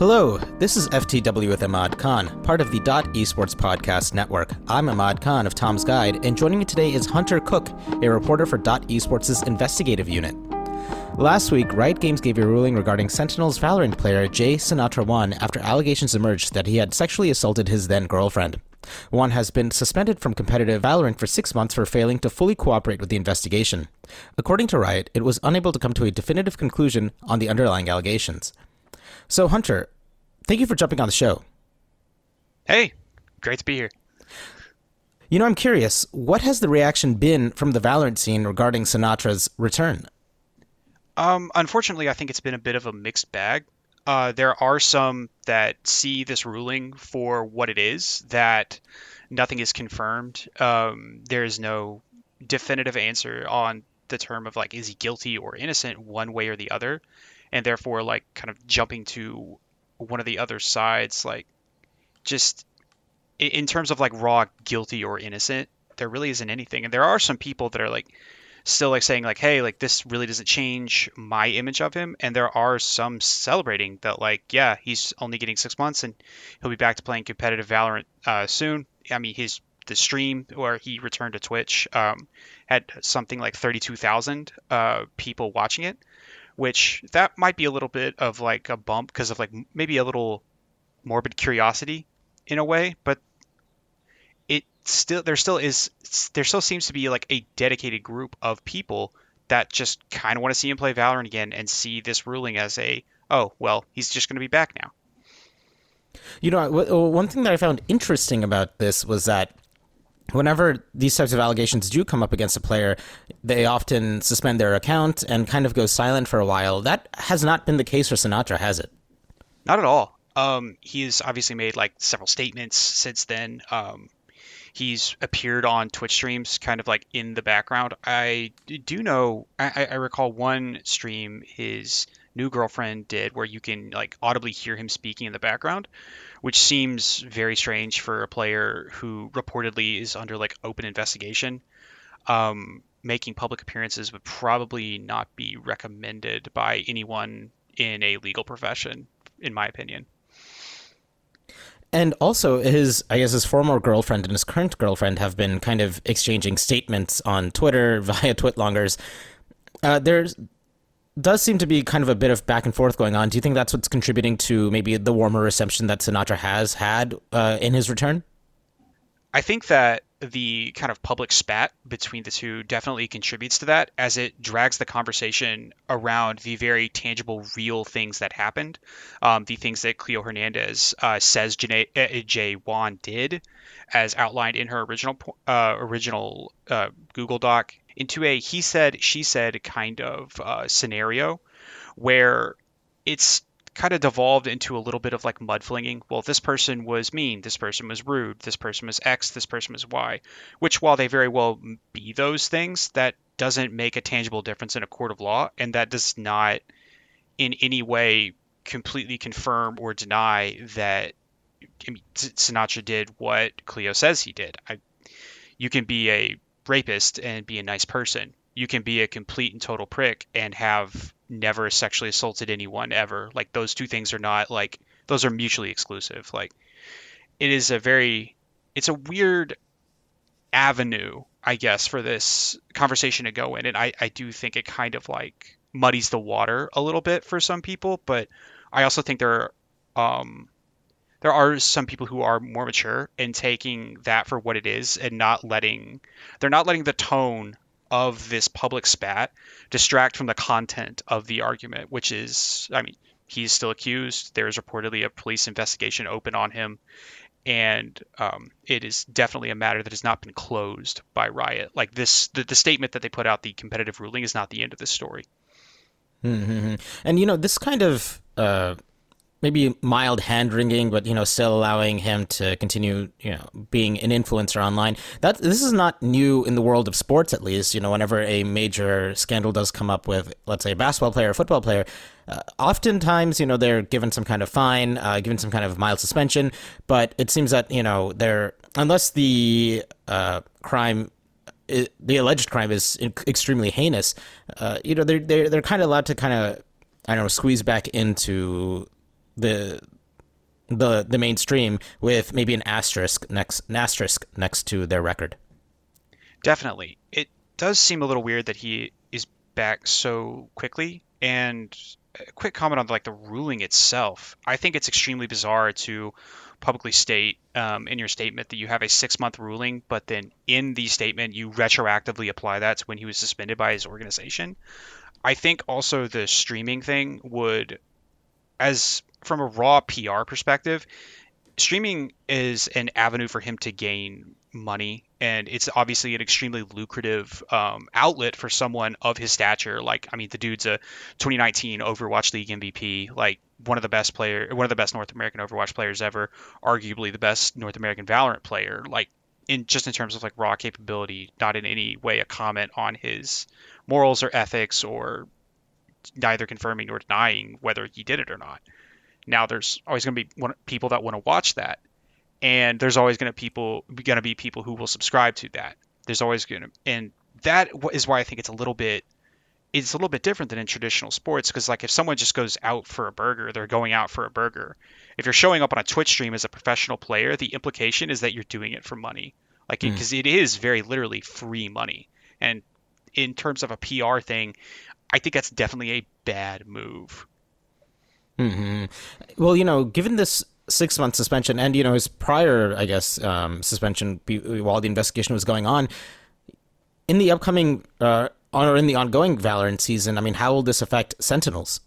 Hello, this is FTW with Ahmad Khan, part of the Dot Esports Podcast Network. I'm Ahmad Khan of Tom's Guide, and joining me today is Hunter Cook, a reporter for Dot Esports' investigative unit. Last week, Riot Games gave a ruling regarding Sentinel's Valorant player Jay Sinatraa Won after allegations emerged that he had sexually assaulted his then girlfriend. Won has been suspended from competitive Valorant for six months for failing to fully cooperate with the investigation. According to Riot, it was unable to come to a definitive conclusion on the underlying allegations. So, Hunter, thank you for jumping on the show. Hey, great to be here. You know, I'm curious, what has the reaction been from the Valorant scene regarding Sinatraa's return? Um, unfortunately, I think it's been a bit of a mixed bag. Uh, there are some that see this ruling for what it is, that nothing is confirmed. Um, there is no definitive answer on the term of like, is he guilty or innocent one way or the other? And therefore like kind of jumping to one of the other sides like just in terms of like raw guilty or innocent there really isn't anything. And there are some people that are like still like saying like hey like this really doesn't change my image of him. And there are some celebrating that like yeah he's only getting six months and he'll be back to playing competitive valorant uh, soon. I mean his the stream where he returned to twitch um, had something like 32000 uh, people watching it which that might be a little bit of like a bump because of like maybe a little morbid curiosity in a way, but it still there still is there still seems to be like a dedicated group of people that just kind of want to see him play Valorant again and see this ruling as a oh well he's just going to be back now. You know, one thing that I found interesting about this was that whenever these types of allegations do come up against a player, they often suspend their account and kind of go silent for a while. That has not been the case for Sinatraa, has it? Not at all. Um, he's obviously made like several statements since then. Um, he's appeared on Twitch streams, kind of like in the background. I do know. I, I recall one stream his new girlfriend did, where you can like audibly hear him speaking in the background which seems very strange for a player who reportedly is under like open investigation. Um, making public appearances would probably not be recommended by anyone in a legal profession, in my opinion. And also, his I guess his former girlfriend and his current girlfriend have been kind of exchanging statements on Twitter via Twitlongers. Uh, there's does seem to be kind of a bit of back and forth going on. Do you think that's what's contributing to maybe the warmer reception that Sinatra has had uh, in his return? I think that the kind of public spat between the two definitely contributes to that as it drags the conversation around the very tangible, real things that happened. Um, the things that Cleo Hernandez uh, says uh, Jay Won did, as outlined in her original uh, original uh, Google Doc, into a he said, she said kind of uh, scenario where it's kind of devolved into a little bit of like mudflinging. Well, this person was mean, this person was rude, this person was X, this person was Y, which while they very well be those things, that doesn't make a tangible difference in a court of law, and that does not in any way completely confirm or deny that I mean, Sinatraa did what Cleo says he did. I, you can be a rapist and be a nice person. You can be a complete and total prick and have never sexually assaulted anyone ever. Like those two things are not like those are mutually exclusive. Like it is a very it's a weird avenue, I guess, for this conversation to go in. And I, I do think it kind of like muddies the water a little bit for some people, but I also think there are um there are some people who are more mature in taking that for what it is and not letting they're not letting the tone of this public spat distract from the content of the argument, which is, I mean, he's still accused. There is reportedly a police investigation open on him, and um, it is definitely a matter that has not been closed by Riot. Like this, the, the statement that they put out, the competitive ruling, is not the end of the story. Mm-hmm. And you know, this kind of uh, maybe mild hand wringing, but you know, still allowing him to continue, you know, being an influencer online. That this is not new in the world of sports, at least. You know, whenever a major scandal does come up with, let's say, a basketball player, a football player, uh, oftentimes, you know, they're given some kind of fine, uh, given some kind of mild suspension. But it seems that you know, they're unless the uh, crime the alleged crime is extremely heinous, uh, you know, they're they're they're kind of allowed to kind of I don't know squeeze back into the the the mainstream with maybe an asterisk next an asterisk next to their record. Definitely, it does seem a little weird that he is back so quickly. And a quick comment on like the ruling itself. I think it's extremely bizarre to publicly state um, in your statement that you have a six month ruling, but then in the statement you retroactively apply that to when he was suspended by his organization. I think also the streaming thing would, as from a raw PR perspective, streaming is an avenue for him to gain money and it's obviously an extremely lucrative um, outlet for someone of his stature. Like i mean the dude's a 2019 overwatch league mvp like one of the best player one of the best north american overwatch players ever arguably the best north american valorant player like in just in terms of like raw capability not in any way a comment on his morals or ethics or neither confirming nor denying whether he did it or not now there's always going to be people that want to watch that, and there's always going to people going to be people who will subscribe to that. There's always going to, and that is why I think it's a little bit it's a little bit different than in traditional sports because like if someone just goes out for a burger they're going out for a burger. If you're showing up on a twitch stream as a professional player the implication is that you're doing it for money. Like because mm. it is very literally free money. And in terms of a pr thing i think that's definitely a bad move Mm-hmm. Well, you know, given this six month suspension and you know his prior, I guess, um, suspension while the investigation was going on, in the upcoming uh, or in the ongoing Valorant season, I mean, how will this affect Sentinels?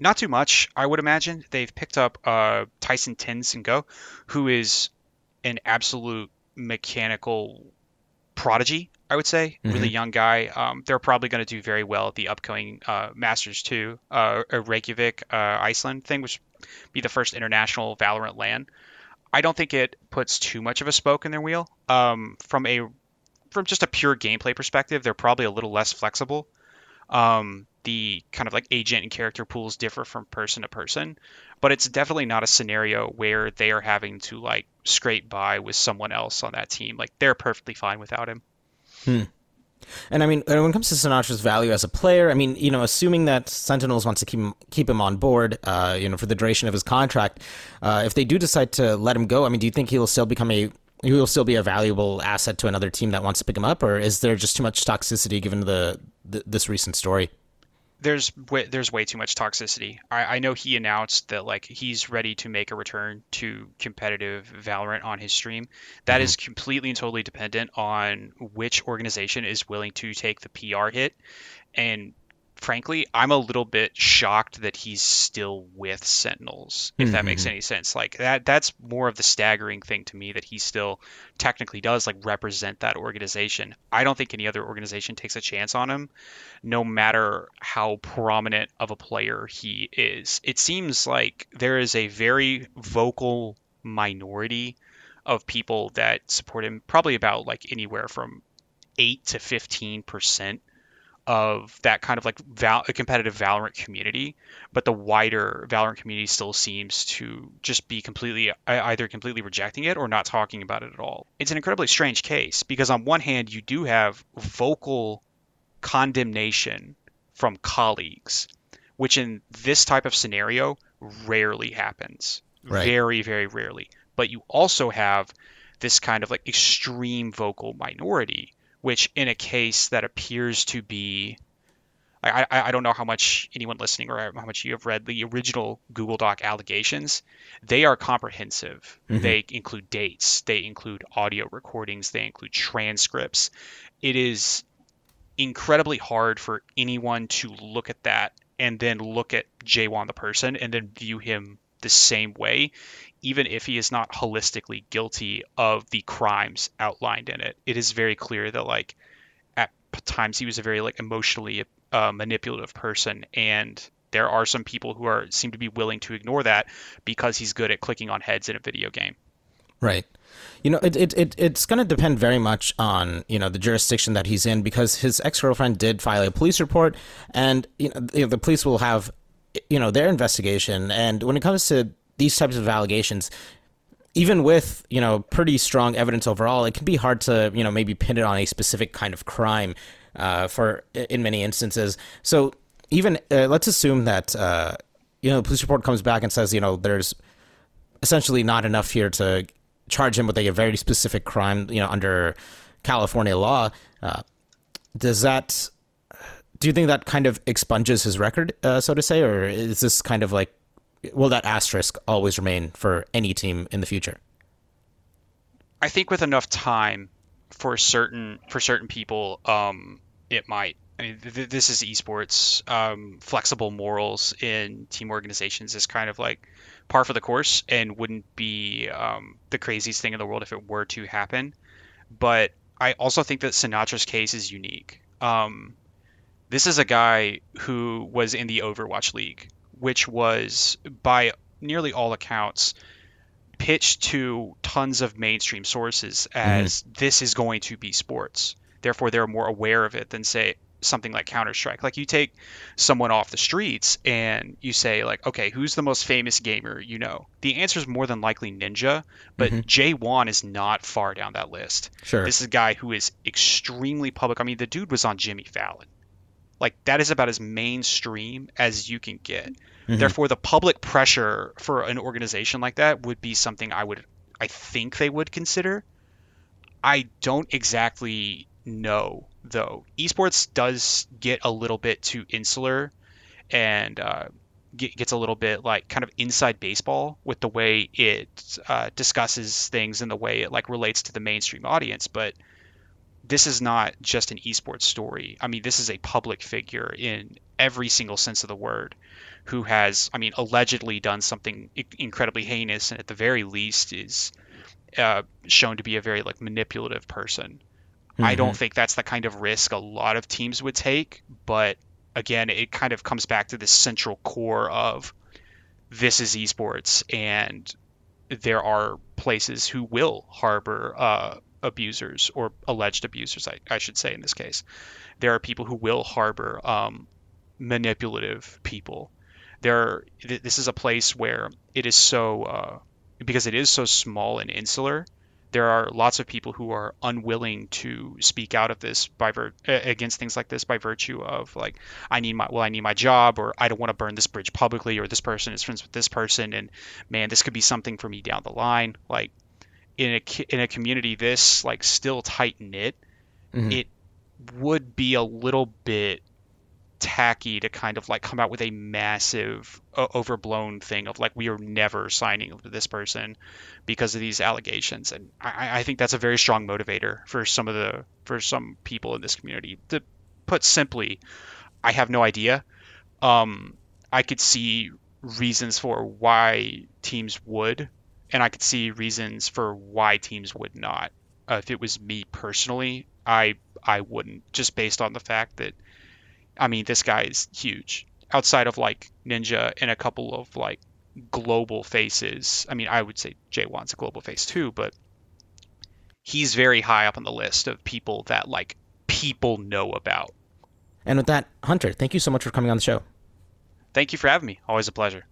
Not too much, I would imagine. They've picked up uh, Tyson Ngo, who is an absolute mechanical prodigy. I would say, mm-hmm. really young guy. Um, they're probably going to do very well at the upcoming uh, Masters 2, uh, Reykjavik, uh, Iceland thing, which be the first international Valorant LAN. I don't think it puts too much of a spoke in their wheel. Um, from a from just a pure gameplay perspective, they're probably a little less flexible. Um, the kind of like agent and character pools differ from person to person, but it's definitely not a scenario where they are having to like scrape by with someone else on that team. Like they're perfectly fine without him. Hmm. And I mean, when it comes to Sinatraa's value as a player, I mean, you know, assuming that Sentinels wants to keep him, keep him on board, uh, you know, for the duration of his contract, uh, if they do decide to let him go, I mean, do you think he'll still become a he will still be a valuable asset to another team that wants to pick him up, or is there just too much toxicity given the, the this recent story? There's way, there's way too much toxicity. I, I know he announced that like he's ready to make a return to competitive Valorant on his stream. That mm-hmm. is completely and totally dependent on which organization is willing to take the PR hit. And frankly, I'm a little bit shocked that he's still with Sentinels, if mm-hmm. that makes mm-hmm. any sense. Like that that's more of the staggering thing to me that he still technically does like represent that organization. I don't think any other organization takes a chance on him, no matter how prominent of a player he is. It seems like there is a very vocal minority of people that support him, probably about like anywhere from eight to fifteen percent of that kind of like val- a competitive Valorant community, but the wider Valorant community still seems to just be completely either completely rejecting it or not talking about it at all. It's an incredibly strange case because on one hand you do have vocal condemnation from colleagues, which in this type of scenario rarely happens. Right. Very, very rarely. But you also have this kind of like extreme vocal minority which in a case that appears to be I, I, don't know how much anyone listening or how much you have read the original Google Doc allegations. They are comprehensive. Mm-hmm. They include dates, they include audio recordings, they include transcripts. It is incredibly hard for anyone to look at that and then look at Jay Won the person and then view him the same way even if he is not holistically guilty of the crimes outlined in it. It is very clear that like at times he was a very like emotionally uh, manipulative person and there are some people who are seem to be willing to ignore that because he's good at clicking on heads in a video game. Right. You know, it, it, it it's going to depend very much on, you know, the jurisdiction that he's in because his ex-girlfriend did file a police report and, you know, the police will have, you know, their investigation. And when it comes to these types of allegations, even with you know pretty strong evidence overall, it can be hard to you know maybe pin it on a specific kind of crime uh, for in many instances. So even uh, let's assume that uh, you know, the police report comes back and says, you know, there's essentially not enough here to charge him with a very specific crime, you know, under California law. Uh, does that? Do you think that kind of expunges his record, uh, so to say, or is this kind of like, will that asterisk always remain for any team in the future? I think with enough time for certain for certain people, um, it might. I mean, th- this is esports. Um, flexible morals in team organizations is kind of like par for the course, and wouldn't be um, the craziest thing in the world if it were to happen. But I also think that Sinatraa's case is unique. Um, this is a guy who was in the Overwatch League, which was, by nearly all accounts, pitched to tons of mainstream sources as mm-hmm. this is going to be sports. Therefore, they're more aware of it than say something like Counter Strike. Like you take someone off the streets and you say like, okay, who's the most famous gamer you know? The answer is more than likely Ninja, but mm-hmm. J1 is not far down that list. Sure. This is a guy who is extremely public. I mean, the dude was on Jimmy Fallon. Like that is about as mainstream as you can get. Mm-hmm. Therefore, the public pressure for an organization like that would be something I would, I think they would consider. I don't exactly know though. Esports does get a little bit too insular, and uh, get, gets a little bit like kind of inside baseball with the way it uh, discusses things and the way it like relates to the mainstream audience. But this is not just an esports story. I mean, this is a public figure in every single sense of the word who has, I mean, allegedly done something incredibly heinous, and at the very least is uh, shown to be a very like manipulative person. Mm-hmm. I don't mm-hmm. think that's the kind of risk a lot of teams would take, but again, it kind of comes back to this central core of this is esports, and there are places who will harbor uh, abusers or alleged abusers, I, I, should say in this case. There are people who will harbor um, manipulative people there this is a place where it is so uh, because it is so small and insular there are lots of people who are unwilling to speak out of this by vir- against things like this by virtue of like I need my well I need my job or I don't want to burn this bridge publicly or this person is friends with this person and man this could be something for me down the line like in a in a community this like still tight knit mm-hmm. it would be a little bit tacky to kind of like come out with a massive uh, overblown thing of like we are never signing this person because of these allegations. And I, I think that's a very strong motivator for some of the for some people in this community. To put simply i have no idea. Um, i could see reasons for why teams would and i could see reasons for why teams would not uh, if it was me personally i i wouldn't just based on the fact that I mean, this guy is huge. Outside of like Ninja and a couple of like global faces, I mean, I would say J1's a global face too, but he's very high up on the list of people that like people know about. And with that, Hunter, thank you so much for coming on the show. Thank you for having me. Always a pleasure.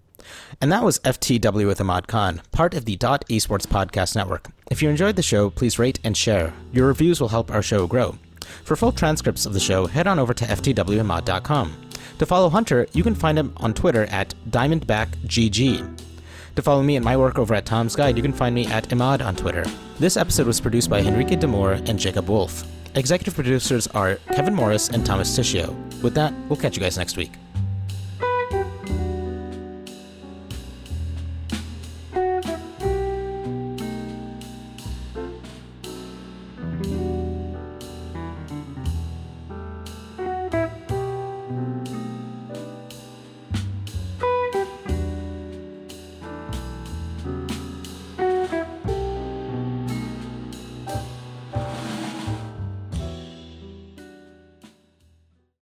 And that was FTW with Ahmad Khan, part of the Dot Esports Podcast Network. If you enjoyed the show, please rate and share. Your reviews will help our show grow. For full transcripts of the show, head on over to ftwmod.com. To follow Hunter, you can find him on Twitter at DiamondbackGG. To follow me and my work over at Tom's Guide, you can find me at Imad on Twitter. This episode was produced by Henrique Demore and Jacob Wolf. Executive producers are Kevin Morris and Thomas Tishio. With that, we'll catch you guys next week.